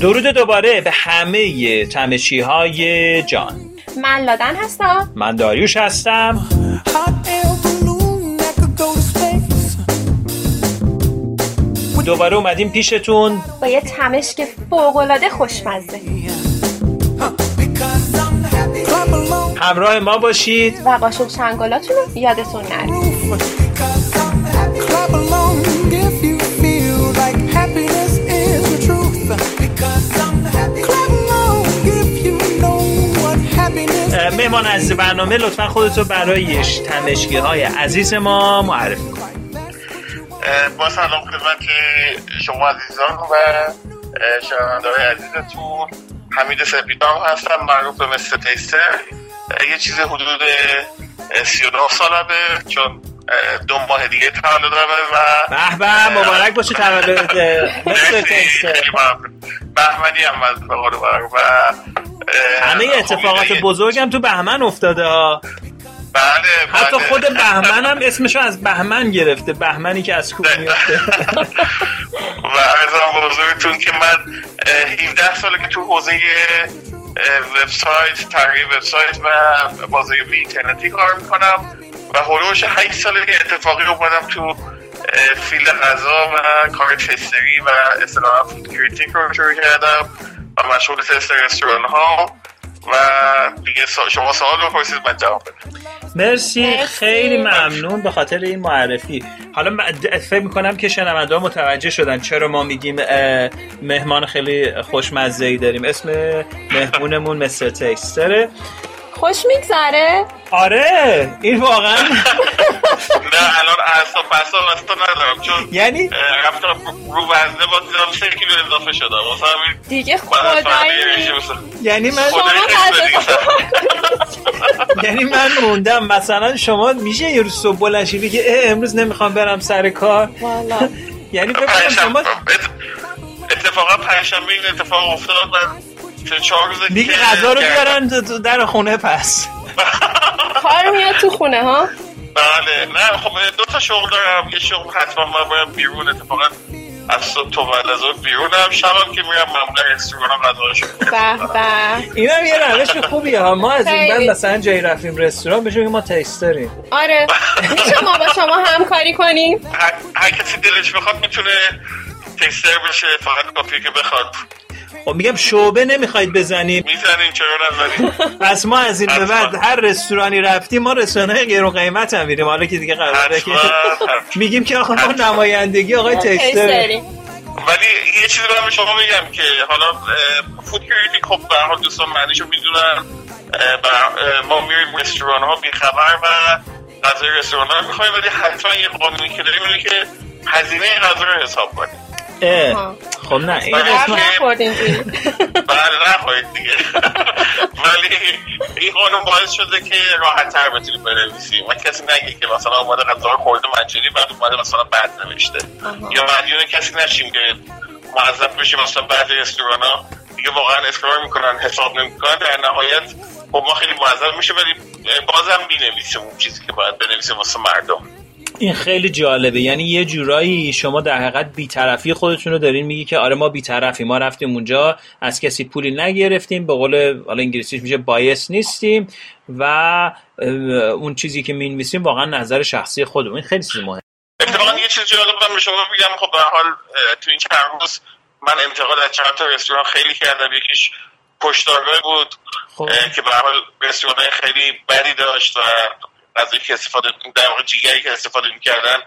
درود دوباره به همه تمشی های جان. من لادن هستم. من داریوش هستم. دوباره اومدیم پیشتون. با یه تمشک فوقالعاده خوشمزه. همراه ما باشید. و قاشق چنگالاتون رو یادتون نره. مهمان از برنامه لطفا خودتو برای تمشکی های عزیز ما معرفی کن با سلام خدمت شما عزیزان و شنونده های عزیزتون. حمید سپیدام هستم معروف به مستر تیستر. یه چیز حدود 39 سالمه چون دو ماه دیگه تولد و به به مبارک باشه تولد مستر تیستر بهمنی هم از و همه اتفاقات بزرگم تو بهمن افتاده ها. بله حتی بله. خود بهمن هم اسمشو از بهمن گرفته بهمنی که از کوه میفته. و ارزم بزرگتون که من 17 ساله که تو حوزه وبسایت تغییر وبسایت و بازاریابی اینترنتی کار می‌کنم. و هلوش 8 ساله که اتفاقی اومدم تو فیلد غذا و کار taster ی و اصطلاحا food critic رو شروع کردم و مشغول تست رستوران ها و دیگه شما سوال بپرسید من جواب بدم. مرسی خیلی ممنون به خاطر این معرفی. حالا فکر می‌کنم که شنونده متوجه شدن چرا ما میگیم مهمان خیلی خوشمزه ای داریم. اسم مهمونمون Mr Taster ه خوش میگذره. آره این واقعا. نه الان اصلا بسا واسه ندارم چون یعنی؟ رفتم رو وزنه با دیدم سه کیلو اضافه شده واسه همین دیگه خدایی. یعنی من یعنی من موندم مثلا شما میشه یه روز صبح بلند که امروز نمی‌خوام برم سر کار. یعنی بکنم شما اتفاقا پنجشنبه این اتفاق افتاد من دیگه غذا رو بیارن در خونه پس. کار میاد تو خونه ها؟ بله. نه خب دو تا شغل دارم. یه شغل حتما من باید بیرون. اتفاقا از صبح تا بعد از بیرونم شبم که میرم معمولا رستوران غذاشو به به. اینم یه روش خوبیه ها. ما از این بعد مثلا جایی رفتیم رستوران بهشون ما تیست داریم. آره. میشه ما با شما همکاری کنیم؟ هر کسی دلش بخواد می‌تونه تیستر بشه فقط کافیه که بخواد. خب میگم شعبه نمی‌خواید بزنیم. می‌زنیم چرا نزنیم پس ما از این به بعد هر رستورانی رفتیم ما رستوران های گرون قیمت هم میریم. حالا که دیگه قراره که میگیم که آقا ما نمایندگی آقای تکستر ولی یه چیزی رو به شما بگم که حالا فود کریتیک خب به حال دوستان معنیشو می‌دونن. ما میریم رستوران ها بیخبر و غذای رستوران ها می‌خوایم ولی حتما یه قانونی که داریم اینه که هزینه غذا رو حساب کنیم. خب نه این بله. نخواهید دیگه. ولی این قانون باعث شده که راحت تر بتونیم بنویسیم. و کسی نگه که مثلا اومده غذا خورده منجلی بعد اومده مثلا بد نوشته. یا مدیون کسی نشیم که معذب بشیم مثلا بعضی رستوران ها. دیگه واقعا اصرار می‌کنن حساب نمی‌کنن. در نهایت خب ما خیلی معذب میشه ولی بازم بینویسیم اون چیزی که باید بنویسیم واسه مردم. این خیلی جالبه. یعنی یه جورایی شما در حقیقت بیطرفی خودتون رو دارین میگی که آره ما بیطرفی ما رفتیم اونجا از کسی پولی نگرفتیم به قول حالا انگلیسیش میشه بایس نیستیم و اون چیزی که می‌نویسیم واقعا نظر شخصی خودمون. این خیلی چیز مهمه. اتفاقا یه چیز جالب من به شما بگم. خب به حال تو این چند روز من انتقاد از چند تا رستوران خیلی کردم. یکیش پشتارگاه بود خب. که به حال رستوران خیلی بدی داشت و غذایی که استفاده در واقع جیگری که استفاده می‌کردن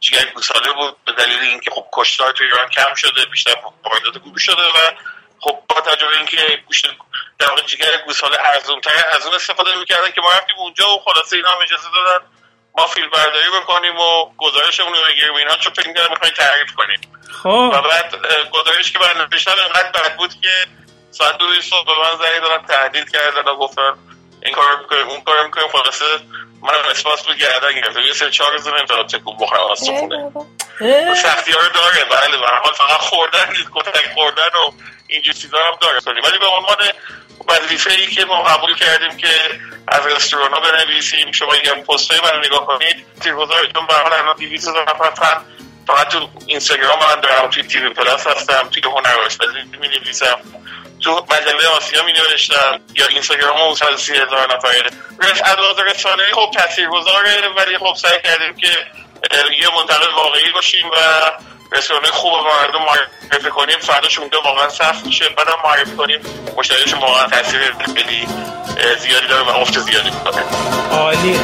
جیگر گوساله بود به دلیل اینکه خب کشتار تو ایران کم شده بیشتر واردات گوشت شده و خب با توجه اینکه گوشت در واقع جیگر گوساله ارزون تر از اون استفاده می‌کردن که ما رفتیم اونجا و خلاصه اینا هم اجازه دادن ما فیلم برداری بکنیم و گزارشمون رو بگیریم اینا چون فکر می‌کردم می‌خوایم تعریف کنیم. خب. و بعد گزارش که من نوشتم انقدر بد بود که ساعت دو صبح به من زنگ دادن تهدید کردن و گفتن این کارو می‌کنیم اون کارو می‌کنیم خلاصه من اسپاس بود گردن گرفتم. یه سه چهار روز نمی‌تونم تکون بخورم از تو خونه. سختی ها رو داره بله به حال فقط خوردن نیست کتک خوردن و اینجور چیزا هم داره. ولی به عنوان وظیفه ای که ما قبول کردیم که از رستوران ها بنویسیم شما یه پست من نگاه کنید تیرگذارتون به حال الان 200 هزار نفر فقط تو اینستاگرام من دارم توی تیوی پلاس هستم توی هنر آشپزی می نویسم تو مجله آسیا می نوشتم یا اینستاگرام اون سی هزار نفره از لحاظ رسانه خب تاثیرگذاره ولی خب سعی کردیم که یه منتقد واقعی باشیم و رسانه خوب به مردم معرفی کنیم. فرداش اونجا واقعا سخت میشه. بعدم معرفی کنیم مشتریشون واقعا تاثیر خیلی زیادی داره و افت زیادی می‌کنه. عالی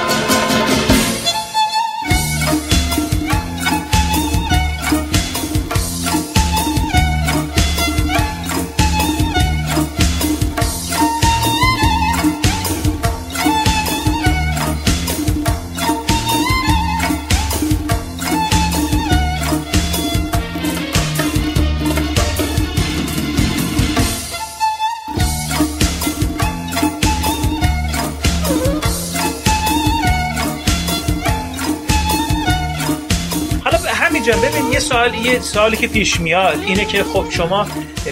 یه سوالی که پیش میاد اینه که خب شما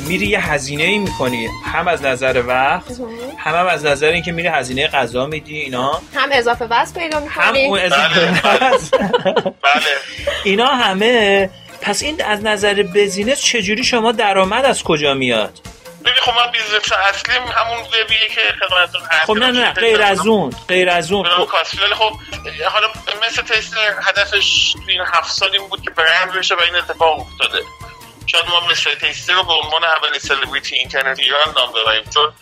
میری یه هزینه ای می‌کنی. هم از نظر وقت هم, هم از نظر اینکه میری هزینه غذا میدی اینا. هم اضافه وزن پیدا می‌کنی. هم اون اضافه بله. بله. اینا همه. پس این از نظر business چجوری شما درآمد از کجا میاد؟ خب من business اصلیم همون وبیه که خدمتتون هست خب نه نه غیر از اون غیر از اون. خب. ولی خب حالا مثل تستر هدفش این هفت سال این بود که برند بشه و این اتفاق افتاده. شاید ما مثل تستر رو به عنوان اولین سلبریتی اینترنت ایران نام ببریم. چون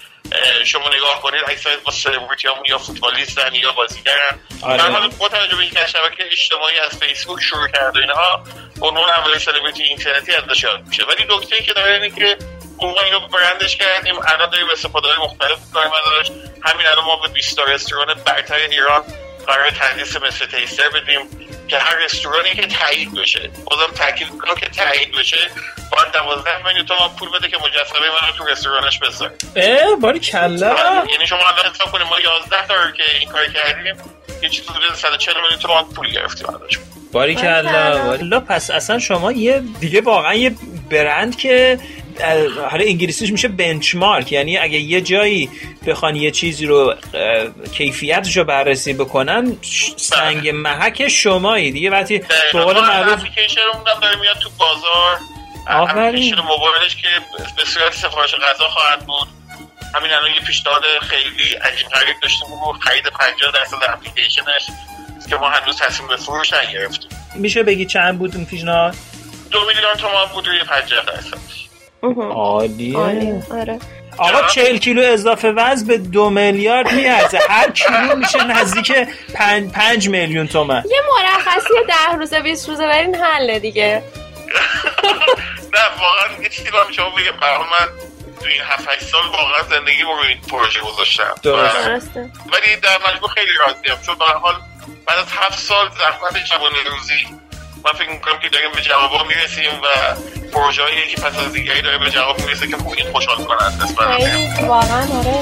شما نگاه کنید اکثر با سلبریتی هم یا فوتبالیستن یا بازیگرن. آره. در حال با توجه به اینکه شبکه اجتماعی از فیسبوک شروع کرد و اینها عنوان اولین سلبریتی اینترنتی ازش یاد میشه. ولی نکته که داره اینه که ما اینو برندش کردیم. الان داریم استفاده مختلف می‌کنیم. ازش همین الان ما به 20 رستوران برتر ایران قرار تدریس مثل تیستر بدیم که هر رستورانی که تایید بشه. بازم تاکید کنم که تایید بشه. باید 12 میلیون تومان پول بده که مجسمه من تو رستورانش بذاره اه باری کلا. یعنی شما الان حساب کنید ما 11 تا که این کار کردیم یه چیزی حدود 140 میلیون تومان پول گرفتیم ازش باری کلا. پس اصلا شما یه دیگه واقعا یه برند که حالا انگلیسیش میشه بنچمارک یعنی اگه یه جایی بخوان یه چیزی رو کیفیتش رو بررسی بکنن سنگ محک شمایی. دیگه وقتی به قول معروف اپلیکیشن اون داره میاد تو بازار. اپلیکیشن موبایلش که به صورت سفارش غذا خواهد بود. همین الان یه پیشنهاد خیلی عجیب غریب داشتیم بود. خرید 50 درصد اپلیکیشنش که ما هنوز تصمیم به فروش نگرفتیم. میشه بگی چند بود اون پیشنهاد؟ دو میلیون تومان بود روی 50 درصدش. عالیه. آره. آقا چهل کیلو اضافه وزن به دو میلیارد میارزه. هر کیلو میشه نزدیک پنج, پنج میلیون تومن. یه مرخصی ده روزه 20 روزه برین حله دیگه. نه واقعا یه چیزی با شما بگم من تو این 7 8 سال واقعا زندگی رو این پروژه گذاشتم درسته. ولی در مجموع خیلی راضیم چون به حال بعد از 7 سال زحمت شبانه روزی من فکر می‌کنم که داریم به جواب می‌رسیم و پروژه که پس از دیگری داره به جواب می‌رسه که خوب خوشحال کنند خیلی واقعا آره.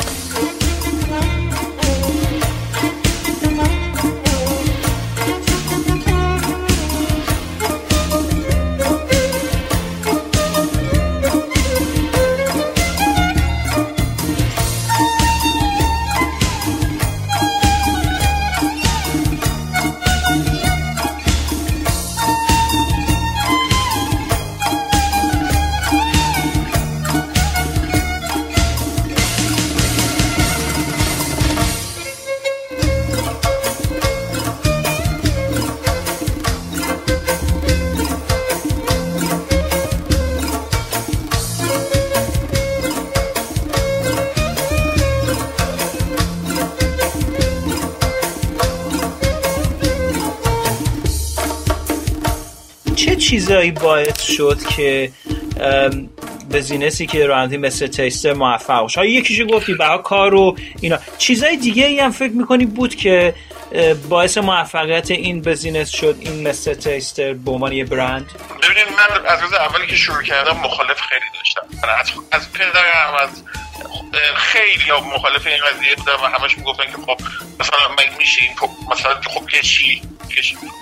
باعث شد که بزینسی که رانندی مثل تیستر موفق باشه. یکیشو گفتی برای کار و اینا. چیزای دیگه ای هم فکر می‌کنی بود که باعث موفقیت این بزینس شد این مثل تیستر به عنوان یه برند ببینید من از روز اولی که شروع کردم مخالف خیلی داشتم. از, پدرم از خیلی مخالف این قضیه بودم و همش می‌گفتن که خب مثلا مگه میشه این مثلا خب که چی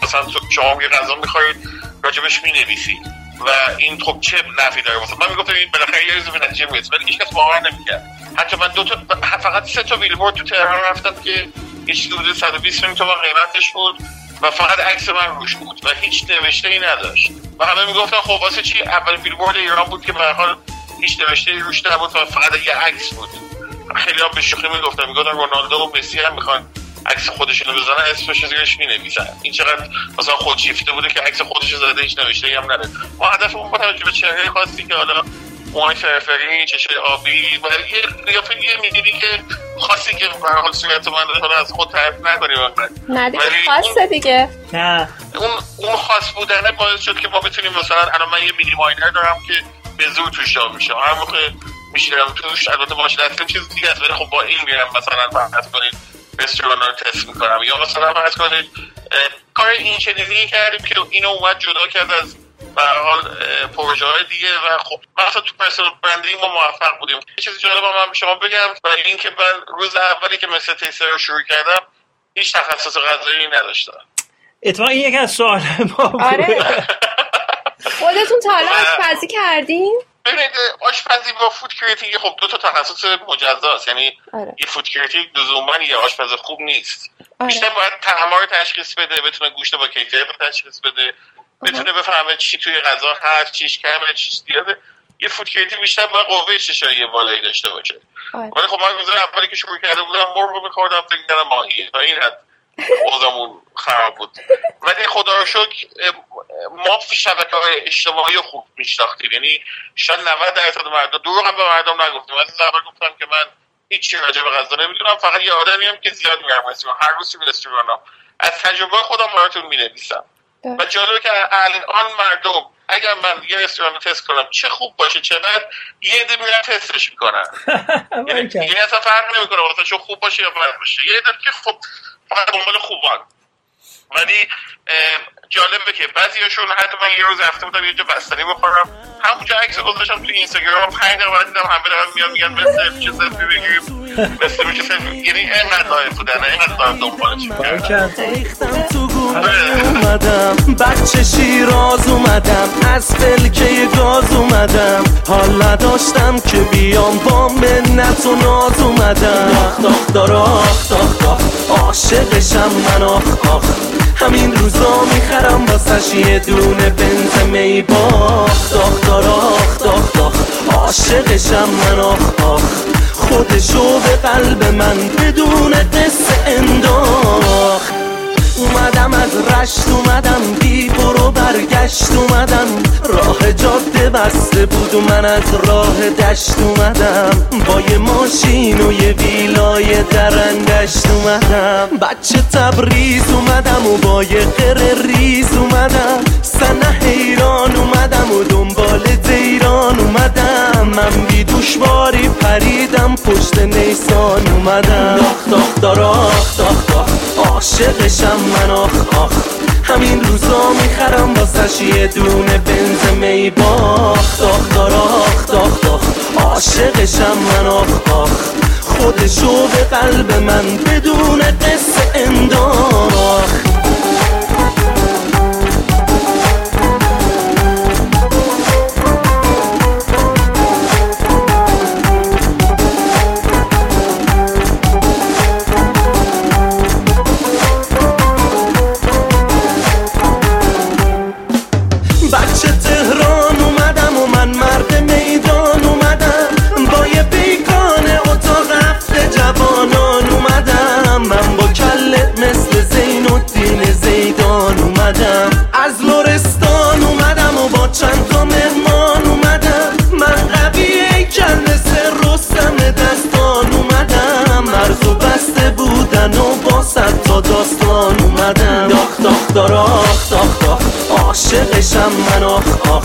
مثلا شما یه غذا می‌خورید راجبش می نویسی و این خب چه نفی داره واسه؟ من می‌گفتم این بالاخره یه روز به نتیجه می‌رسه ولی هیچ کس باور نمی‌کرد. حتی من دو تا فقط سه تا بیلبورد تو تهران رفتم که یه چیزی بوده 120 میلیون تومان قیمتش بود و فقط عکس من روش بود و هیچ نوشته ای نداشت. و همه می‌گفتن خب واسه چی اول بیلبورد ایران بود که به حال هیچ نوشته ای روش نبود و فقط یه عکس بود. خیلی ها به شوخی می‌گفتن می‌گفتن رونالدو و مسی هم می‌خوان عکس خودشونو بزنن اسمش زیرش می‌نویسن. این چقدر مثلا خودشیفته بوده که عکس خودش زده هیچ نوشته هم نداره. ما هدفمون با توجه به چهره خاصی که حالا موهای فرفری چشه آبی و یه قیافه یه می‌دیدی که خاصی که به حال صورت من حالا از خود تعریف نکنیم نه دیگه خاصه دیگه. نه. اون اون خاص بودنه باعث شد که ما بتونیم مثلا الان من یه میلی ماینر دارم که به زور توش جا میشه. هر موقع میشیرم توش البته باشه دستم چیز دیگه است ولی خب با این میرم مثلا فرض کنید. رو تست می‌کنم. یا مثلا فرض کنید کار این چنینی کردیم که اینو اومد جدا کرد از به حال پروژه های دیگه و خب مثلا تو پرسنل برندینگ ما موفق بودیم. یه چیزی جالب من به شما بگم و اینکه من روز اولی که مثل تیستر رو شروع کردم هیچ تخصص غذایی نداشتم. اتفاقا این یکی از سوال ما بود. آره. خودتون تا حالا آشپزی کردین؟ ببینید آشپزی با food criticing خب دو تا تخصص مجزاست یعنی آره. یه food critic لزوما یه آشپز خوب نیست آره. بیشتر باید طعما رو تشخیص بده بتونه گوشت با کیفیت رو تشخیص بده بتونه بفهمه چی توی غذا هست چیش کمه چیش زیاده یه food critic بیشتر باید قوه چشایی بالایی داشته باشه آره. ولی خب من روز اولی که شروع کرده بودم مرغ رو میخوردم فکر کردم ماهیه تا این حد اوضاعمون خراب بود. ولی خدا رو شکر ما شبکه های اجتماعی خوب میشناختیم. یعنی شاید 90 درصد مردم هم به مردم نگفتیم از اول گفتم که من هیچی راجع به غذا نمی‌دونم فقط یه آدمی هم که زیاد میرم هر روز تو رستوران از تجربه خودم براتون می‌نویسم. و جالبه که الان مردم اگر من یه رستوران رو تست کنم چه خوب باشه چه بد یه عده میرن تستش می‌کنن. یعنی یعنی اصلا فرق نمی‌کنه واسه چون خوب باشه یا بد باشه. یه عده که خب فقط دنبال خوبان. ولی جالبه که بعضیاشون حتی من یه روز رفته بودم یه جا بستنی بخورم. همونجا عکس گذاشتم تو اینستاگرام پنج دقیقه بعد دیدم همه دارن میان میگن مثل چه سلفی بگیریم. Mr Taster میشه سلفی. یعنی اینقدر live بودن اینقدر دارم دنبالش تو اومدم. بچه شیراز اومدم. از فلکه گاز اومدم. حال نداشتم که بیام. با منت و ناز اومدم. آخ داخ عاشقشم من آخ آخ همین روزا می‌خرم واسش یه دونه بنز می باخ داخ دار آخ داخ داخ عاشقشم من آخ آخ خودشو به قلب من بدون قصه انداخت. اومدم از رشت اومدم بی برو برگشت اومدم. راه جاده بسته بود و من از راه دشت اومدم. با یه ماشین و یه ویلای درندشت اومدم. بچه تبریز اومدم و با یه قره ریز اومدم. سنه حیران اومدم و دنبال دیران اومدم. من بی دوشواری پریدم پشت نیسان اومدم. داخ داخ داراخ داخ داخ عاشقشم من آخ آخ همین روزا می‌خرم واسش یه دونه بنز می باخ داخ داراخ داخ داخ عاشقشم من آخ آخ خودشو به قلب من بدون قصه انداخت. عاشقشم من آخ آخ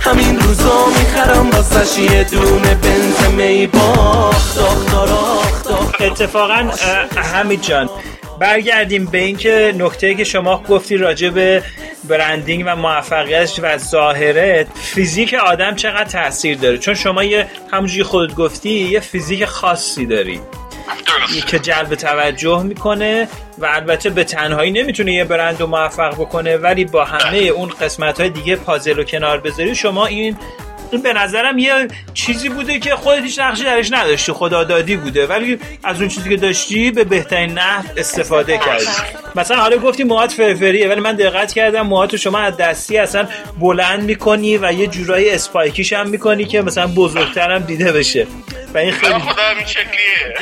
همین روزا می‌خرم واسش یه دونه بنز می باخ داخ داراخ داخ اتفاقا حمید جان برگردیم به اینکه نکته که شما گفتی راجع به برندینگ و موفقیت و ظاهره فیزیک آدم چقدر تاثیر داره؟ چون شما یه همونجوری خودت گفتی یه فیزیک خاصی داری. که جلب توجه می‌کنه و البته به تنهایی نمی‌تونه یه برند رو موفق بکنه ولی با همه اون قسمت های دیگه پازل رو کنار بذاری. شما این این به نظرم یه چیزی بوده که خودت هیچ نقشی درش نداشتی. خدادادی بوده. ولی از اون چیزی که داشتی به بهترین نحو استفاده کردی. مثلا حالا گفتی موهات فرفریه ولی من دقت کردم موهاتو شما از دستی اصلا بلند می‌کنی و یه جورایی اسپایکیش هم می‌کنی که مثلا بزرگتر هم دیده بشه. و این خیلی خدا این شکلیه.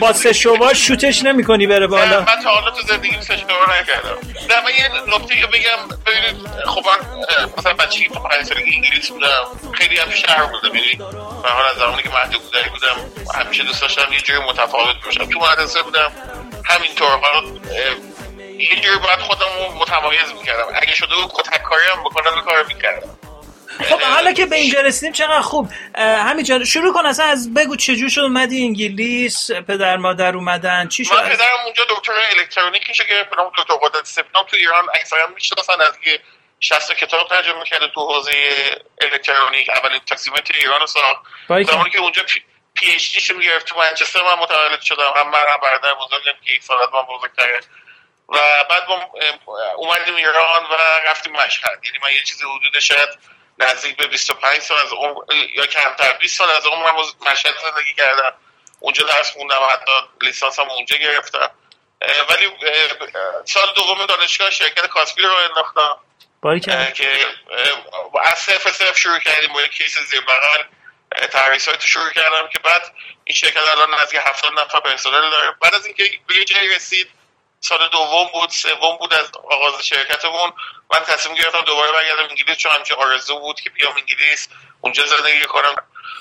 با, سه شما شوتش نمی‌کنی بره بالا. من تا حالا تو زندگی سه شما نکردم. نه من یه نکته بگم. ببینید خب مثلا بچگی تو سالگی انگلیس بودم خیلی هم شهر بودم یعنی من حال از زمانی که مهد کودک بودم همیشه دوست داشتم یه جوری متفاوت باشم. تو مدرسه بودم همینطور. حالا یه جوری باید خودم رو متمایز می‌کردم. اگه شده بود کتک کاری هم بکنم کار می‌کردم. خب حالا که به اینجا رسیدیم چقدر خوب. همینجا شروع کن اصلا از بگو چجور شد اومدی انگلیس پدر مادر اومدن چی شد؟ من پدرم اونجا دکتر الکترونیکی شده که دکتر قدرت سپنام تو ایران اکثرا می‌شناسن از 60 کتاب ترجمه کرده تو حوزه الکترونیک اولین تاکسیمتر ایران رو ساخت زمانی که اونجا پی اچ دی شو گرفت تو منچستر من متولد شدم. هم من هم برادر بزرگم که یک سال از من بزرگتره. و بعد ما اومدیم ایران و رفتیم مشهد. یعنی من یه چیزی حدود شاید نزدیک به 25 سال از عمر یا کمتر 20 سال از عمرم مشهد زندگی کردم. اونجا درس خوندم و حتی لیسانسم اونجا گرفتم. ولی سال دوم دانشگاه شرکت کاسپی رو انداختم. که از صفر صفر شروع کردیم با یک کیس زیر بغل. تحریص های شروع کردم که بعد این شرکت الان نزدیک 70 نفر پرسنل داره. بعد از اینکه به یه جایی رسید سال دوم بود سوم بود از آغاز شرکتمون. من تصمیم گرفتم دوباره برگردم انگلیس چون همیشه آرزوم بود که بیام انگلیس اونجا زندگی کنم.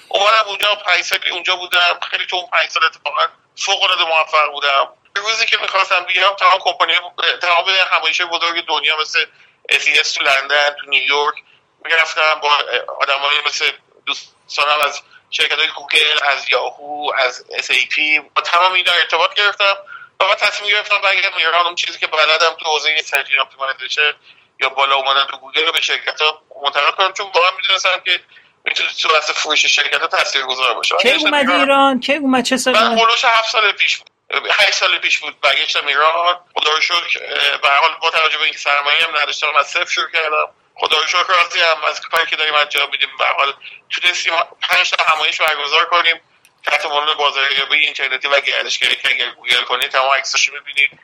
اومدم اونجا پنج سالی اونجا بودم. خیلی تو اون پنج سال اتفاقا فوق العاده موفق بودم. روزی که می‌خواستم بیام تمام کمپانی تمام همایش بزرگ دنیا مثل SES تو لندن تو نیویورک می‌رفتم با آدمایی مثل دوستانم از شرکت های گوگل از یاهو از SAP با تمام اینا ارتباط گرفتم و من تصمیم گرفتم برگردم ایران. اون چیزی که بلدم تو حوزه search optimization یا بالا اومدن تو گوگل رو به شرکت ها منتقل کنم چون واقعا می‌دونستم که می‌تونه تو اصل فروش شرکت ها تاثیرگذار باشه کی اومدی ایران. کی اومد؟ چه سالی من هفت سال پیش بود هشت سال پیش بود برگشتم ایران. خدا رو شکر به هر حال با توجه به اینکه سرمایه هم نداشتم از صفر شروع کردم. خدا رو شکر راضی هم از کاری که داریم انجام میدیم به هر حال تونستیم پنج تا همایش برگزار کنیم. تحت عنوان بازاریابی اینترنتی و گردشگری که اگر گوگل کنید تمام عکساشو ببینید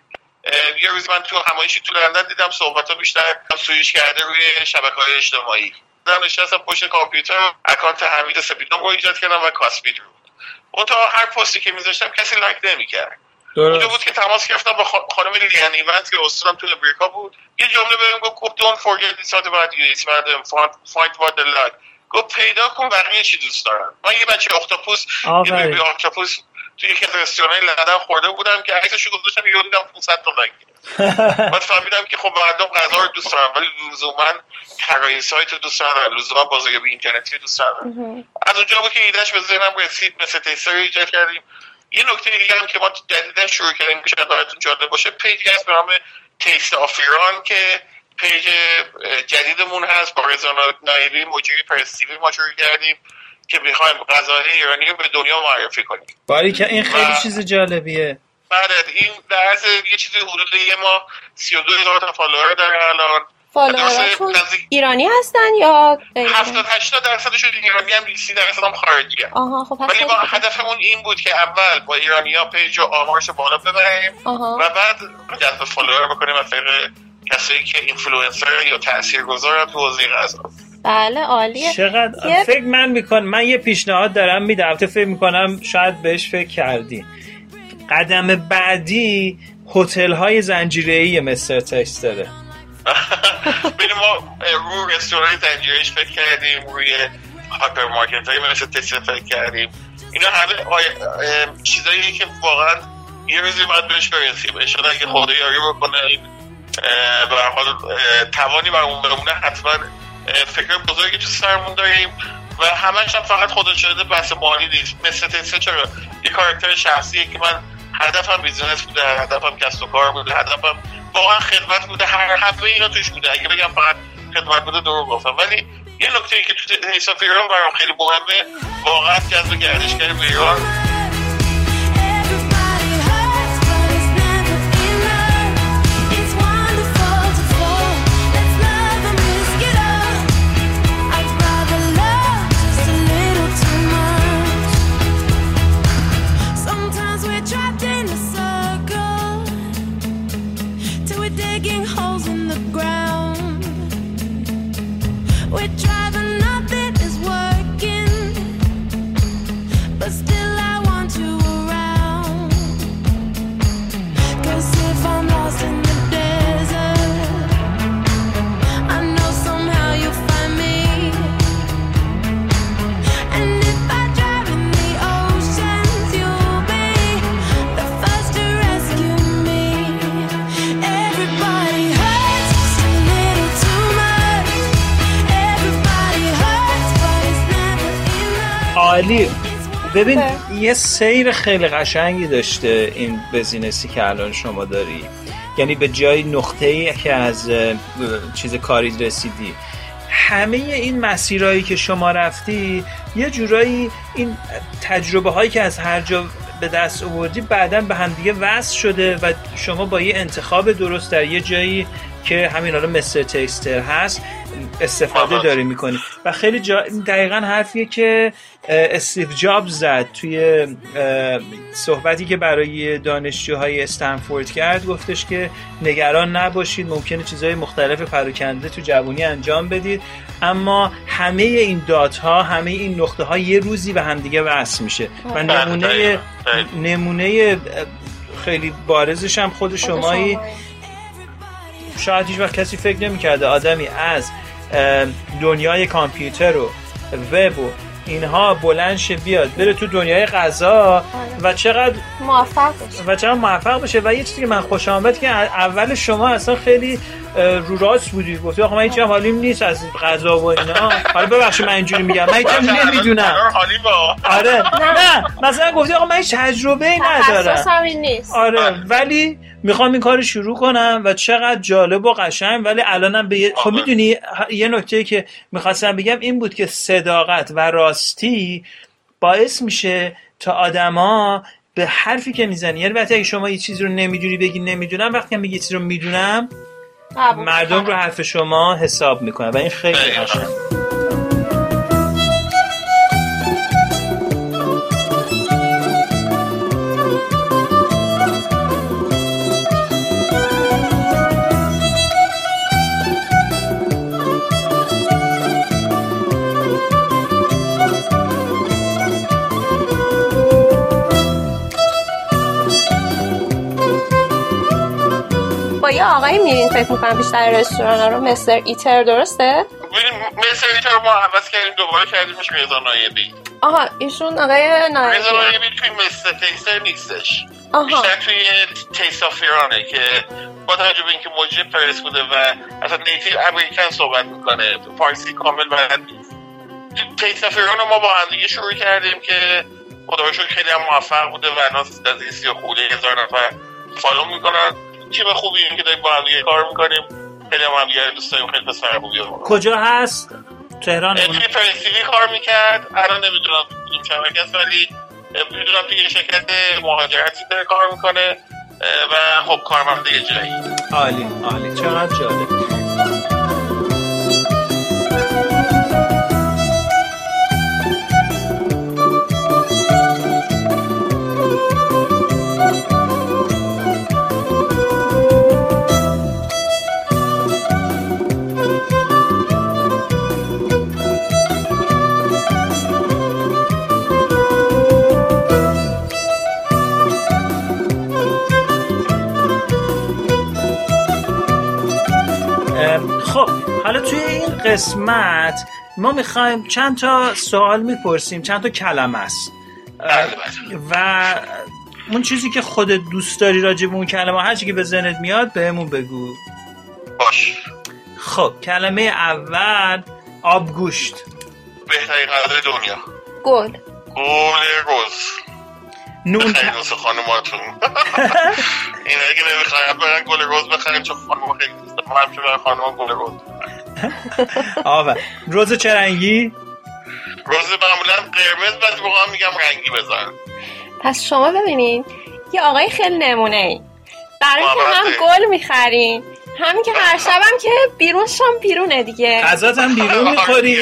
یه روزی من تو همایشی تو لندن دیدم صحبت ها بیشتر سویش کرده روی شبکه های اجتماعی. من نشستم پشت کامپیوتر اکانت حمید سپیدان رو ایجاد کردم و کاسپید رو. اون تا هر پستی که میذاشتم کسی لایک نمی‌کرد. اونجا بود که تماس گرفتم با خانم لیان ایونت که استادم تو امریکا بود. یه جمله بهم گفت don't forget it's not about you it's find what they like. گفت پیدا کن بقیه چی دوست دارن؟ من یه بچه اختاپوس یه baby octopus توی یکی از رستوران لندن خورده بودم که عکسشو گذاشتم یه دیدم 500 تا لایک بعد فهمیدم که خب مردم غذا رو دوست دارن ولی لزوما طراحی سایت رو دوست ندارن لزوما بازاریابی اینترنتی رو دوست ندارن از اونجا بود که ایدهش به ذهنم رسید Mr Taster ایجاد کردیم. یه نکته دیگه هم که ما جدیدا شروع کردیم که شاید براتون جالب باشه پیجی هست به نام Taste of Iran که پیج جدیدمون هست. با رضا نایبی مجری Press TV ما شروع کردیم. که می‌خوایم غذاهای ایرانی رو به دنیا معرفی کنیم. باریکلا این خیلی و... چیز جالبیه. بله این در از یه چیزی حدود یه ما 32 هزار تا فالوور داره الان. فالووراتون ایرانی هستن یا 70 80 درصدشون ایرانی هم 20 درصد هم خارجی هم. آها خب ولی با هدفمون این بود که اول با ایرانی ها پیج و آمارش بالا ببریم و بعد جذب فالوور بکنیم از طریق کسایی که اینفلوئنسر یا تاثیرگذار تو حوزه غذا. بله عالیه. چقدر؟ فکر من می‌کنم من یه پیشنهاد دارم میدم. تو فکر می‌کنم شاید بهش فکر کردی. قدم بعدی هتل های زنجیره ای Mr Taster داره. ببین ما رو رستوران زنجیرهش فکر کردیم روی هایپر مارکت های مثل تکس فکر کردیم. اینا همه چیزایی که واقعا یه روزی باید بهش برسیم. ان‌شاءالله اگه خدا یاری بکنه به هر حال توانی برامون بمونه حتما فکر بزرگی تو سرمون داریم. و همش هم فقط خدا شاهده بحث مالی نیست. Mr Taster چرا؟ یه character شخصیه که من هدفم بیزنس بوده هدفم کسب و کار بوده هدفم واقعا خدمت بوده. هر همه اینا توش بوده. اگه بگم فقط خدمت بوده دروغ گفتم. ولی یه نکته که تو حساب ایران برام خیلی مهمه واقعا جذب گردشگری به ایران ببین یه سیر خیلی قشنگی داشته این بزینسی که الان شما داری. یعنی به جای نقطه ای که از چیز کاری رسیدی. همه این مسیرهایی که شما رفتی یه جورایی این تجربه هایی که از هر جا به دست آوردی بعدا به هم دیگه وصل شده و شما با یه انتخاب درست در یه جایی که همین حالا مستر تیستر هست استفاده داری می‌کنی. و خیلی جا دقیقا حرفیه که استیف جاب زد توی صحبتی که برای دانشجوهای استنفورد کرد گفتش که نگران نباشید ممکنه چیزهای مختلف پراکنده تو جوانی انجام بدید. اما همه این دات ها همه این نقطه ها یه روزی به همدیگه وصل میشه. و نمونه نمونه خیلی. بارزش هم خود شمایی. شاید هیچ وقت کسی فکر نمی‌کرده آدمی از دنیای کامپیوتر و وب و اینها بلند شه بیاد بره تو دنیای غذا آره. و چقدر موفق بشه و چقدر موفق بشه و یه چیزی که من خوشم آمد که اول شما اصلا خیلی رو راست بودی. گفتی آخه من هیچ حالیم نیست از غذا و اینا. حالا ببخشید من اینجوری میگم. من هیچ نمی‌دونم. آره. نه. مثلا گفتی آقا من هیچ تجربه ای ندارم. نیست. آره. ولی می‌خوام این کار شروع کنم و چقدر جالب و قشنگ. ولی الانم به خب می‌دونی یه نکته که می‌خواستم بگم این بود که صداقت و راستی باعث میشه تا آدما به حرفی که می‌زنی یعنی وقتی اگه شما یه چیزی رو نمی‌دونی بگی نمی‌دونم. وقتی میگی چیزی رو می‌دونم مردم رو حرف شما حساب می‌کنن و این خیلی قشنگه. یه آقایی میرین فکر می‌کنم بیشتر رستوران رو Mr Eater درسته؟ Mr Eater ما عوض کردیم دوباره کردیمش میزان نایبی آها ایشون آقای نایبی میزان نایبی توی Mr Taster نیستش. آها. بیشتر توی Taste of Iran ه که با توجه به اینکه موجه پرس بوده و اصلا native American صحبت می‌کنه فارسی کامل بلد نیست. Taste of Iran ما با هم دیگه شروع کردیم که خدا خیلی هم موفق بوده و الان از این سی هزار نفر فالو می‌کنن. تیم خوبی که داریم با هم کار می‌کنیم. خیلی هم دیگه دوست داریم خیلی پسر خوبی کجا هست؟ تهران. توی پرسیوی کار می‌کرد. الان نمی‌دونم کدوم شبکه است ولی می‌دونم توی شرکت مهاجرتی داره کار می‌کنه و خب کارمنده یه جایی. عالی عالی. چقدر جالب. قسمت ما می‌خوایم چند تا سوال می‌پرسیم چند تا کلمه است. و اون چیزی که خودت دوست داری راجع به اون کلمه هر که به ذهنت میاد بهمون بگو. باش. خب کلمه اول آبگوشت. بهترین غذای دنیا. گل. گل روز نون خیلی دوست خانماتون. این اگه نمی‌خوایم برن گل روز بخریم چون خانم خیلی دوست ما همیشه برن خانم گل روز آفر. روز چه رنگی؟ روز معمولا قرمز بعد موقع میگم رنگی بزن. پس شما ببینین یه آقای خیلی نمونه ای. برای که هم گل می‌خرین. همین که هر شبم که بیرون شام بیرونه دیگه. غذات هم بیرون می‌خوری.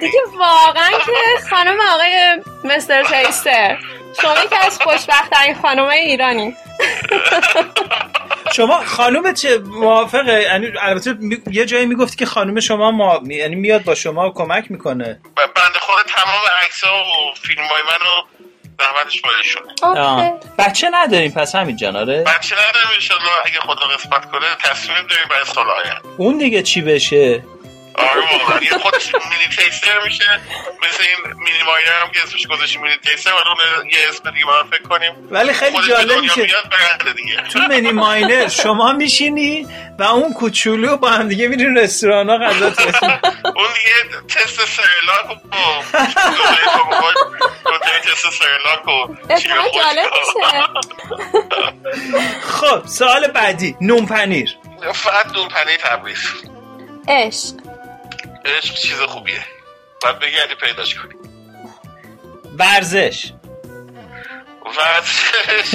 دیگه واقعا که خانم آقای مستر تیستر شما که از خوشبخت ترین خانم ایرانی. شما خانم چه موافقه؟ یعنی البته یه جایی می‌گفتی که خانم شما ما... یعنی میاد با شما کمک می‌کنه. بنده خود تمام عکس ها و فیلم های منو زحمتش شده. بچه نداریم پس همین جاناره بچه نداریم انشالله اگه خدا قسمت کنه تصمیم داریم برای سال اون دیگه چی بشه؟ آره واقعا یه خودش مینی تیستر میشه. مثل این مینی ماینر هم که اسمش گذاشتیم مینی تیستر و اون یه اسم دیگه باید فکر کنیم. ولی خیلی جالب میشه. تو مینی ماینر شما میشینی و اون کوچولو با هم دیگه میرین رستوران ها غذا اون دیگه تست سرلاک و تست سرلاک و خب سوال بعدی نون پنیر فقط نون پنیر تبریز. عشق. عشق چیز خوبیه. باید بگردی پیداش کنی. ورزش. ورزش.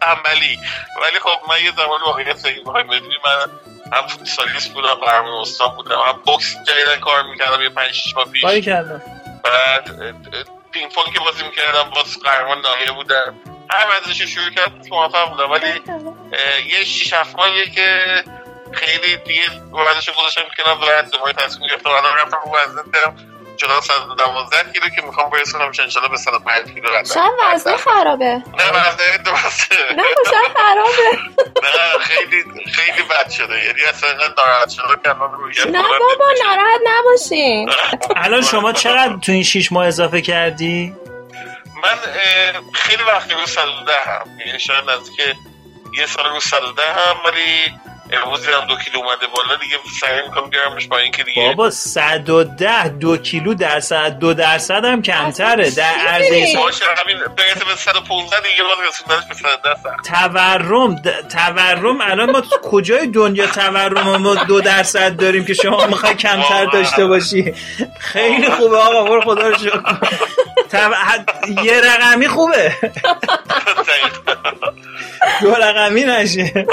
تنبلی. ولی خب من یه زمان واقعیت سگی بخوای بدونی من هم فوتسالیست بودم برمون استاد بودم. هم بوکس جدیدن کار می‌کردم یه پنج شیش ماه پیش. بعد پینگ پونگ که بازی می‌کردم باز قهرمان ناحیه بودم. هر ورزشی شروع کردم موفق بودم. ولی یه شیش هفت که خیلی دیگه ورزش گذاشتم کنم و دوباره تصمیم گرفتم. الان رفتم رو وزن دارم جدا 112 کیلو که می‌خوام برسونم انشالله به 105 کیلو رفتم شاید وزنه خرابه. نه وزنه درسته نه شاید خرابه. نه خیلی خیلی بد شده. یعنی اصلا اینقدر ناراحت شده که الان رویت نه بابا ناراحت نباشین. الان شما چقدر تو این 6 ماه اضافه کردی؟ من خیلی وقتی رو 110 هم. یعنی شاید نزدیک یه سال رو 110 هم ولی امروز دیدم دو کیلو اومده بالا دیگه سعی می‌کنم بیارمش با اینکه دیگه بابا 110 دو کیلو درصد دو درصد هم کمتره. در عرض باشه همین برسه به 115 دیگه باز رسوندنش به 110 تورم تورم الان ما کجای دنیا تورم ما دو درصد داریم که شما می‌خوای کمتر داشته باشی؟ خیلی خوبه آقا برو خدا رو شکر. یه رقمی خوبه. دو رقمی نشه.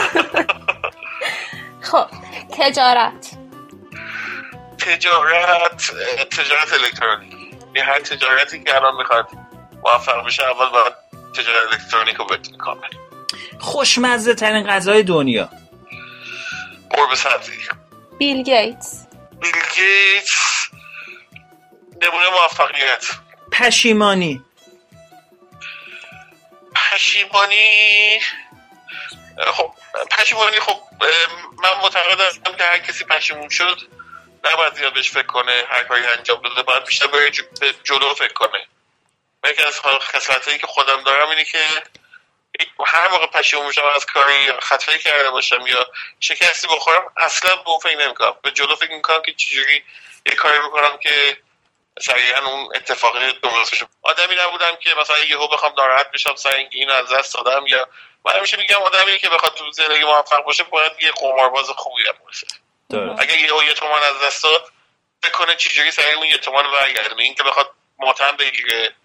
خب تجارت. تجارت تجارت الکترونیک. یه هر تجارتی که الان می‌خواد موفق بشه اول باید تجارت الکترونیک رو بتونی کامل خوشمزه ترین غذای دنیا. قرب سبزی بیل گیتس. بیل گیتس نمونه موفقیت. پشیمانی. پشیمانی. خب پشیمانی خب من معتقد هستم که هر کسی پشیمون شد نباید زیاد بهش فکر کنه هر کاری انجام داده باید بیشتر به جلو فکر کنه. یکی از خصلت که خودم دارم اینه که هر موقع پشیمون میشم از کاری خطایی کرده باشم یا شکستی بخورم اصلا به اون فکر نمی‌کنم. به جلو فکر می‌کنم که چجوری یه کاری بکنم که سریعا اون اتفاقی درست بشه. آدمی نبودم که مثلا یهو بخوام ناراحت بشم سر اینکه اینو از دست دادم یا من همیشه میگم آدمی که بخواد تو زندگی موفق باشه باید یه قمارباز خوبی هم باشه. اگه یه یه تومان از دست داد بکنه چجوری سریع اون یه تومان برگردونه این که بخواد ماتم بگیره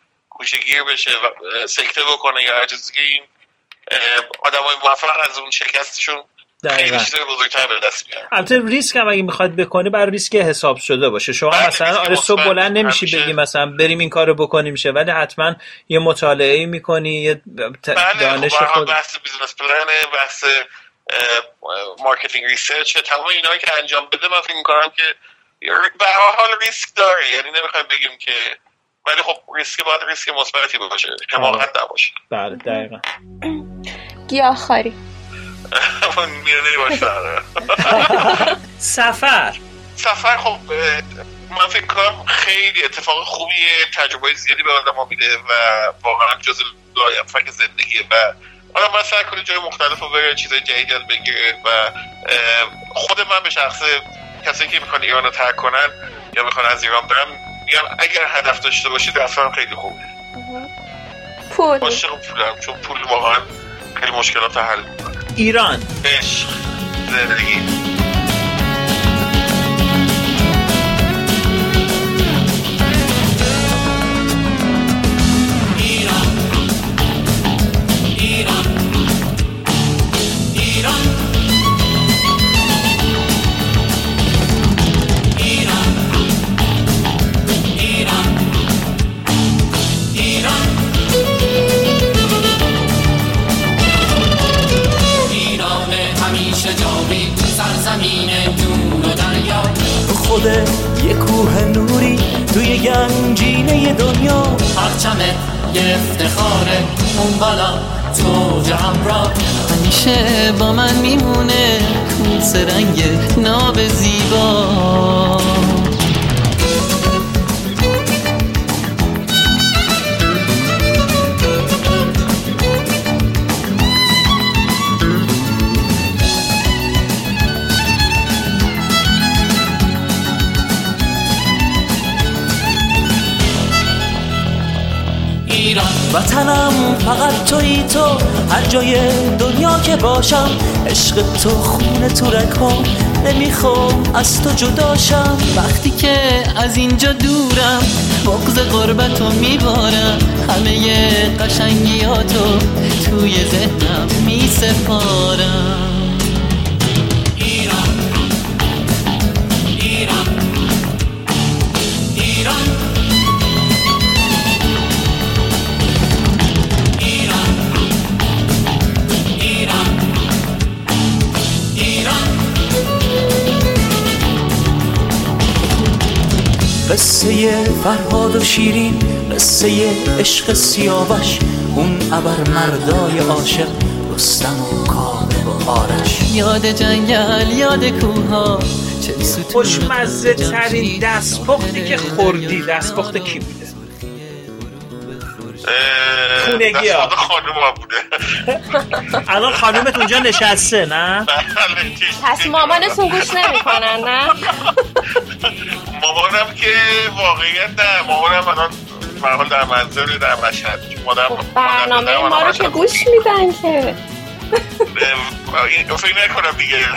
گیر بشه و سکته بکنه یا هر چیزی که این آدمای موفق از اون شکستشون خیلی چیز بزرگتر به دست میارن البته ریسک هم اگه می‌خواد بکنی بر ریسک حساب شده باشه. شما بله مثلا آره صبح بلند نمیشی بگی مثلا بریم این کارو بکنیم شه ولی حتما یه مطالعه می‌کنی یه ت... بله دانش خب خود بحث business plan بحث marketing research تمام اینا که انجام بده من فکر می‌کنم که به هر حال ریسک داره. یعنی نمی‌خوایم بگیم که ولی خب ریسک باید ریسک مثبتی باشه حماقت نباشه. بله دقیقاً. گیاهخواری. سفر؟ سفر خب من فکر کنم خیلی اتفاق خوبیه تجربه زیادی به آدم میده و واقعا جز فکر زندگیه و حالا من سعی کنید جای مختلف رو بره چیزای جدید یاد بگیره و خود من به شخص کسی که می‌خوان ایران رو ترک کنن یا می‌خوان از ایران برن میگم اگر هدف داشته باشید رفتن خیلی خوبه. پول. عاشق پولم چون پول واقعا خیلی مشکلات حل می‌کنه. ایران. عشق زندگی. توی گنجینه دنیا. پرچمه یه افتخاره اون بالا تو همراه. همیشه با من میمونه کوس رنگ ناب زیبا. فقط توی تو هر جای دنیا که باشم عشق تو خونه تو رکام نمی‌خوام از تو جداشم وقتی که از اینجا دورم بغز غربتو میبارم همه قشنگیاتو توی ذهنم میسپارم. قصه فرهاد و شیرین قصه عشق سیاوش اون ابر مردای عاشق رستم و کامل و آرش یاد جنگل یاد کوها خوشمزه ترین دستپختی که خوردی دستپخت کی بوده؟ خونگی ها خانوم بوده. الان خانومت اونجا نشسته نه؟ پس مامانتون گوش نمی‌کنن نه؟ مامانم که واقعیت نه. مامانم الان مرحال در منزل در مشهد. برنامه ما رو که گوش میدن که. فکر نکنم دیگه.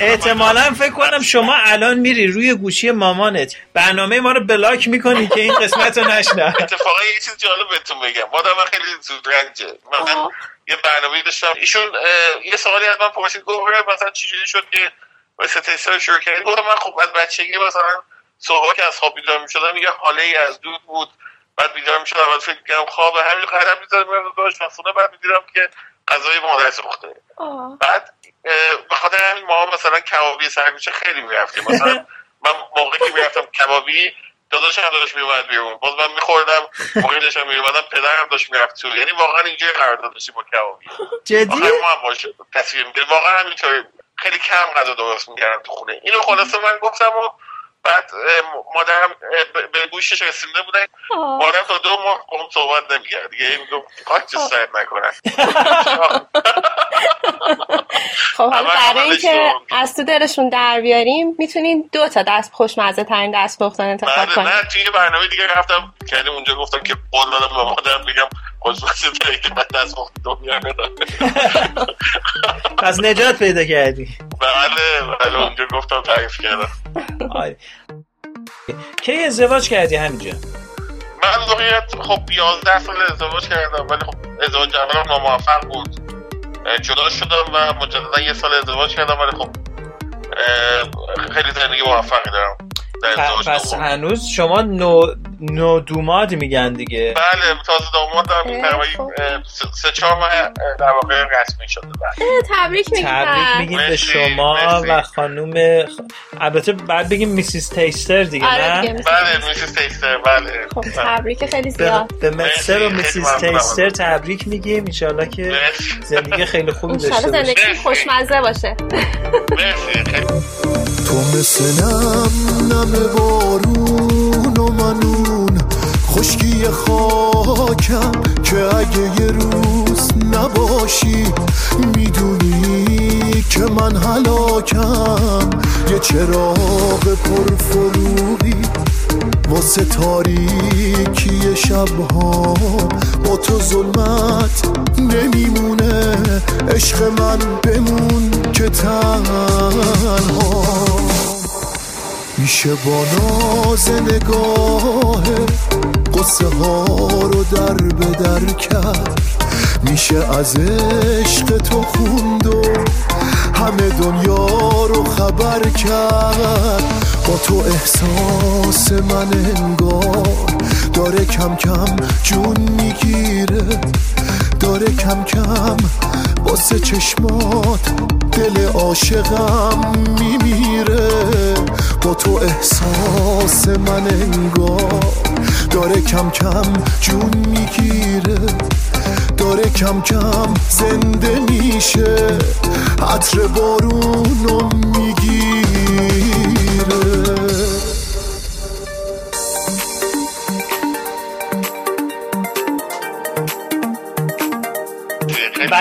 احتمالا فکر کنم شما الان میری روی گوشی مامانت. برنامه ما رو بلاک می‌کنی که این قسمت رو نشنه اتفاقا یه چیز جالب بهتون بگم. مادر من خیلی زود رنجه. من یه برنامه داشتم. ایشون یه سوالی از من پرسید. گفت مثلا چجوری شد که مثل تست شروع کردی؟ گفتم من خب از بچگی مثلا صبح که از خواب بیدار می‌شدم یه حاله ای از دود بود. بعد بیدار می‌شدم بعد فکر می‌کردم خواب همین قدم می‌زدم میرم داشت خونه بعد می‌دیدم که غذای مادر سوخته بعد به خاطر همین ما مثلا کبابی سرگوشه خیلی می‌رفتیم. مثلا من موقعی که می‌رفتم کبابی داداشم داشت میومد بیرون. باز من میخوردم موقعی داشتم میومدم پدرم داشت می‌رفت تو. یعنی واقعا اینجا قرار داشتیم با کبابی. جدی؟ ما هم باشه تصویر می‌گیره واقعا همینطوری. خیلی کم غذا درست می‌کردم تو خونه. اینو خلاصه من گفتم و بعد مادرم به گوشش رسیده بودن. مادرم تا دو ماه با صحبت نمی‌کرد. دیگه دو خاک سرد نکنن. خب حالا برای اینکه از تو دلشون در بیاریم می‌تونین دو تا دست خوشمزه ترین دست پختن انتخاب کنیم نه توی برنامه دیگه رفتم کردیم اونجا گفتم که قول دادم به مادرم بگم که من دست پخت دنیا پس نجات پیدا کردی. بله بله اونجا گفتم تعریف کردم. کی ازدواج کردی همینجا؟ من واقعیت خب 11 سال ازدواج کردم ولی خب ازدواج اولم ناموفق بود. جدا شدم و مجددا یه سال ازدواج کردم ولی خب خیلی زندگی موفقی دارم. پس هنوز شما نو, نو دوماد میگن دیگه. بله تازه داماد دارم تقریبا سه چهار ماه در واقع رسمی شده تبریک میگیم تبریک میگیم به شما و خانوم البته بعد بگیم Mrs. Taster دیگه نه؟ بله Mrs. Taster بله. خب تبریک خیلی زیاد. به Mr. و Mrs. Taster تبریک میگیم. انشالله که زندگی خیلی خوبی داشته باشه زندگی خوشمزه باشه. مرسی تو مثل نم نم بارون و منون خشکی خاکم که اگه یه روز نباشی می‌دونی که من حلاکم یه چراغ پرفروغی واسه تاریکی شبها با تو ظلمت نمیمونه. عشق من بمون که تنها. میشه با ناز نگاه. قصه ها رو در به در کرد. میشه از عشق تو خوند و همه دنیا رو خبر کرد. با تو احساس من انگار داره کم کم جون می‌گیره. داره کم کم واسه چشمات دل عاشقم میمیره. با تو احساس من انگار داره کم کم جون می‌گیره. داره کم کم زنده میشه. عطر بارونو می‌گیره.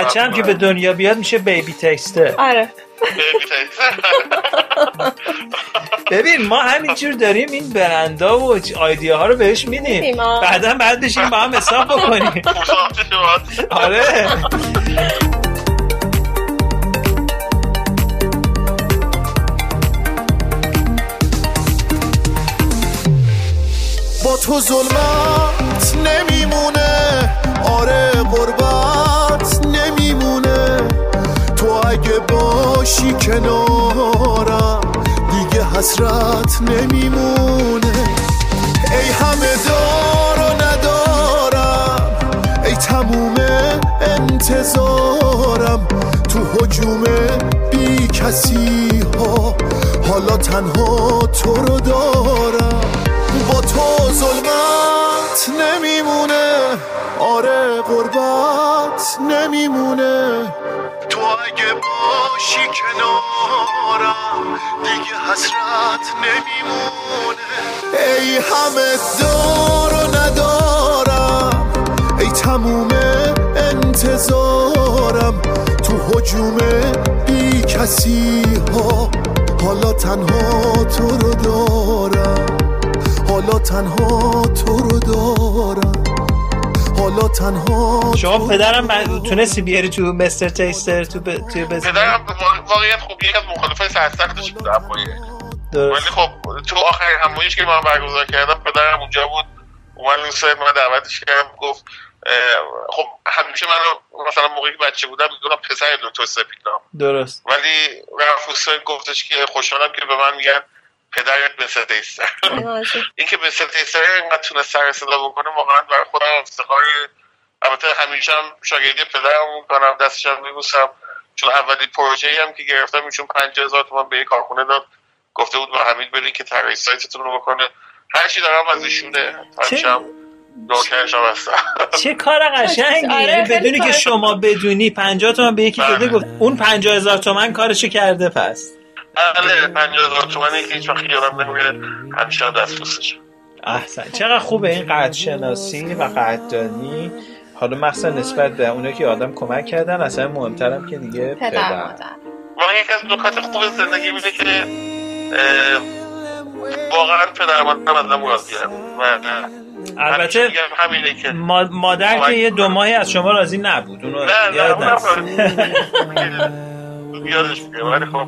بچه هم که به دنیا بیاد میشه بیبی تکسته آره. ببین ما همینجور داریم این برندا و آیدیا ها رو بهش میدیم. بعدا بعد بشیم با هم حساب بکنیم. آره. با تو ظلمت نمیمونه. باشی کنارم دیگه حسرت نمیمونه. ای همه دار و ندارم ای تموم انتظارم. تو حجوم بی کسی ها حالا تنها تو رو دارم. با تو ظلمت نمیمونه آره غربت نمیمونه. اگه باشی کنارم دیگه حسرت نمیمونه. ای همه دار و ندارم ای تموم انتظارم. تو حجوم بی کسی ها حالا تنها تو رو دارم. حالا تنها تو رو دارم. حالا تنها شما پدرم من- تونستی بیاری تو مستر تیستر تو ب... توی بزنی پدرم وا- واقعیت خب یکی از مخالفای سرسختش بود ولی. خب تو آخرین همایش که من برگزار کردم پدرم اونجا بود اومد این سایت من دعوتش کردم گفت خب همیشه من مثلا موقعی که بچه بودم می‌دونم پسر دکتر سپیدام درست. ولی رفت گفتش که خوشحالم که به من میگن پدرت مثل تیستر اینکه به تیستر اینقدر تونست سر صدا بکنه واقعا برای خودم افتخاری. البته همیشه هم شاگردی پدرم می‌کنم دستش هم میبوسم. چون اولین پروژه هم که گرفتم ایشون 50000 تومان به یک کارخونه داد. گفته بود با حمید برید که طراحی سایتتون رو بکنه. هر چی دارم از ایشونه. چه کار قشنگی. آره، بدونی که شما بدونی 50 تومن به یکی داده بله. گفت اون 50 هزار تومن کارشو کرده پس. بله 50000 تومانی که هیچ وقت یادم نمیره. همیشه هم دست بوسش احسن. چقدر خوبه این قدر شناسی و قدردانی. حالا مخصوصا نسبت به اونایی که آدم کمک کردن اصلا مهمترم که دیگه پدر مادر. واقعا یکی از نکات خوب زندگی اینه که واقعا پدر مادرم ازم همیشه البته همینه که ما- مادر که یه دو ماهی از شما راضی نبود. اونو نه نه یادش میگم ولی خب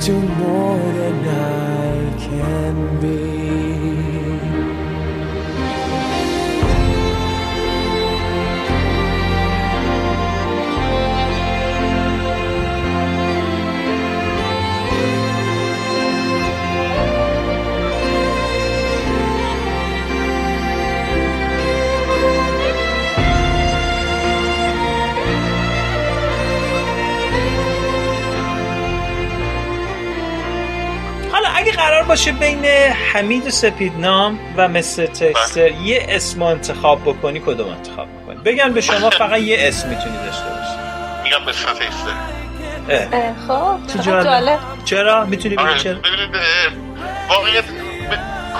to more than I can be. اگه قرار باشه بین حمید سپیدنام و مستر تکستر یه اسم انتخاب بکنی کدوم انتخاب بکنی بگن به شما فقط یه اسم می‌تونی داشته باشی. میگم اه. اه، خب چقدر جالب. جالب. چرا؟ می‌تونی بگی آره چرا؟ ببینید واقعیت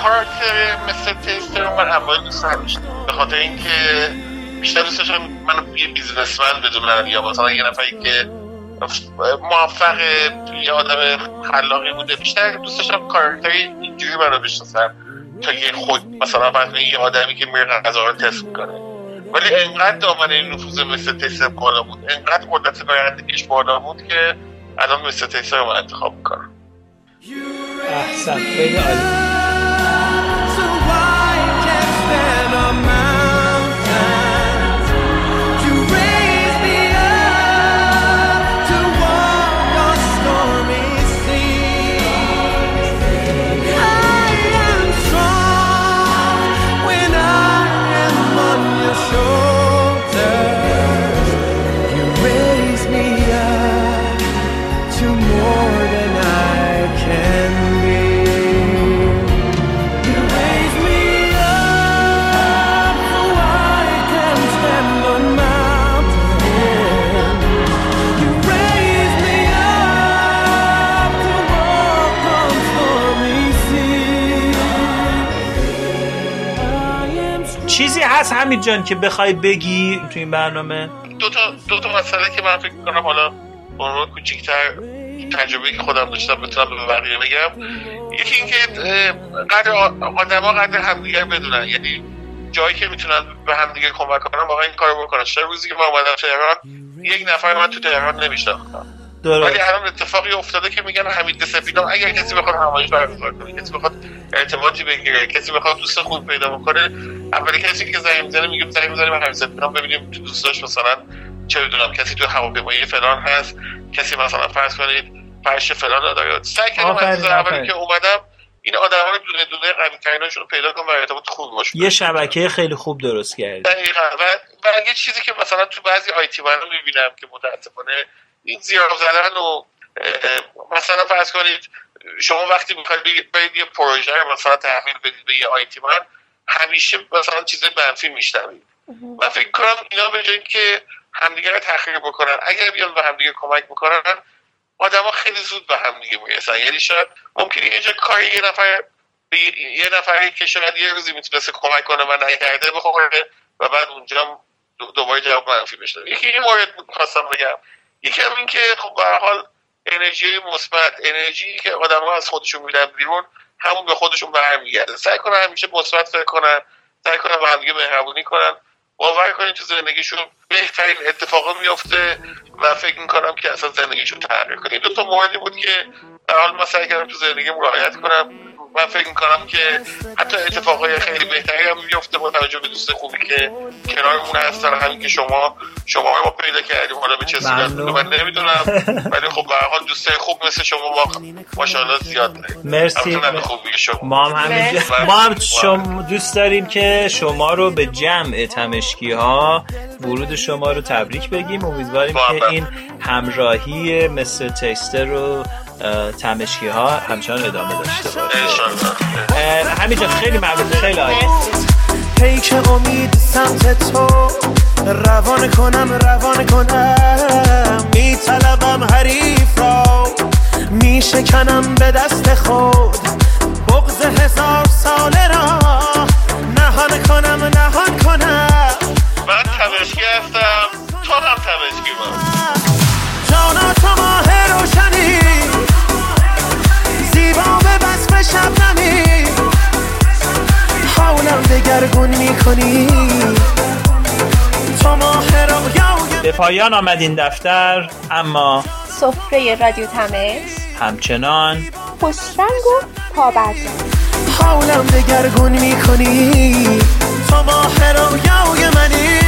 کاراکتر مثل تیستر رو من اول دوست نداشتم به خاطر اینکه بیشتر دوست داشتم منو یه بیزنسمن بدونن یا مثلا یه نفری که موفق یه آدم خلاقی بوده. بیشتر دوست داشتم کاراکتری اینجوری منو بشناسن. تا یه خود مثلا کنید یه آدمی که میره غذا رو تست می‌کنه. ولی انقدر دامنه این نفوذ مثل تیستر بالا بود. انقدر قدرت برندگیش بالا بود که الان مثل تیستر رو انتخاب می‌کنم. احسن. خیلی حمید جان که بخوای بگی تو این برنامه. دو تا دو تا مسئله که من فکر کنم حالا عنوان کوچیک‌تر تجربه که خودم داشتم بتونم به بقیه بگم. یکی اینکه قدر آدما قدر همدیگر بدونن. یعنی جایی که می‌تونن به همدیگه کمک کنن واقعا این کارو بکنن. چه روزی که من اومدم تهران یک نفر من تو تهران نمیشناختم. ولی الان اتفاقی افتاده که میگن حمید سپیدان اگر کسی بخواد همایش برگزار کنه کسی بخواد ارتباطی بگیره کسی بخواد دوست خوب پیدا بکنه اولین کسی که زنگ می‌زنه میگه زنگ می‌زنیم حمید سپیدان ببینیم تو دوستاش مثلا چه بدونم کسی تو هواپیمایی فلان هست کسی مثلا فرض کنید فرش فلان داره. سعی کردم از اولی. که اومدم این آدم های دونه دونه قوی تریناشون رو پیدا کنم و ارتباط خوب باشه یه شبکه خیلی خوب درست کردی. دقیقا. و, و یه چیزی که مثلا تو بعضی آیتی من می‌بینم که متاسفانه این زیرا زدن و مثلا فرض کنید شما وقتی می‌خواید برید یه پروژه رو مثلا تحویل بدید به یه آیتی من همیشه مثلا چیز منفی میشنوید من فکر کنم اینا به جای که همدیگه رو تحقیر بکنن اگر بیان به همدیگه کمک بکنن آدما خیلی زود به همدیگه می‌رسن. یعنی شاید ممکنه یه جا کاری یه نفر یه نفری که شاید یه روزی می‌تونسته کمک کنه و نکرده بخوره و بعد اونجا دوباره جواب منفی بشه یکی این مورد خواستم بگم. یکی هم این که خب به هر حال انرژی مثبت انرژی که آدم ها از خودشون میدن بیرون همون به خودشون برمیگرده. سعی کنن همیشه مثبت فکر کنن سعی کنن به همدیگه مهربونی کنن. باور کنید تو زندگیشون بهترین اتفاقا میفته و فکر می‌کنم که اصلا زندگیشون تغییر کنه. دو تا موردی بود که در حال سعی کردم تو زندگیم رعایت کنم. من فکر می‌کنم که حتی اتفاقای خیلی بهتری هم میفته با توجه به دوست خوبی که کنارمون هستن همین که شما شما ما پیدا کردیم حالا به چه صورت. من نمی‌دونم ولی خب به هر حال دوستای خوب مثل شما ما ماشاءالله زیاد مرسی خوبی شما ما هم همینجا. ما هم شما دوست داریم که شما رو به جمع تمشکی ها ورود شما رو تبریک بگیم امیدواریم که. این همراهی مثل تیستر رو تمشکی ها همچنان ادامه داشته باشه همینجا خیلی ممنون خیلی عالی. پیک امید سمت تو روان کنم روان کنم. میطلبم حریف را میشکنم به دست خود. بغز هزار ساله را نهان کنم نهان کنم. من تمشکی هستم تو هم تمشکی من جانا تو ماه شبنمی حالم دگرگون می‌کنی. تو ماه رویای به پایان آمد این دفتر اما سفره رادیو تمس. همچنان خوشرنگ و پابرجا حالم دگرگون می‌کنی. تو ماه رویای منی.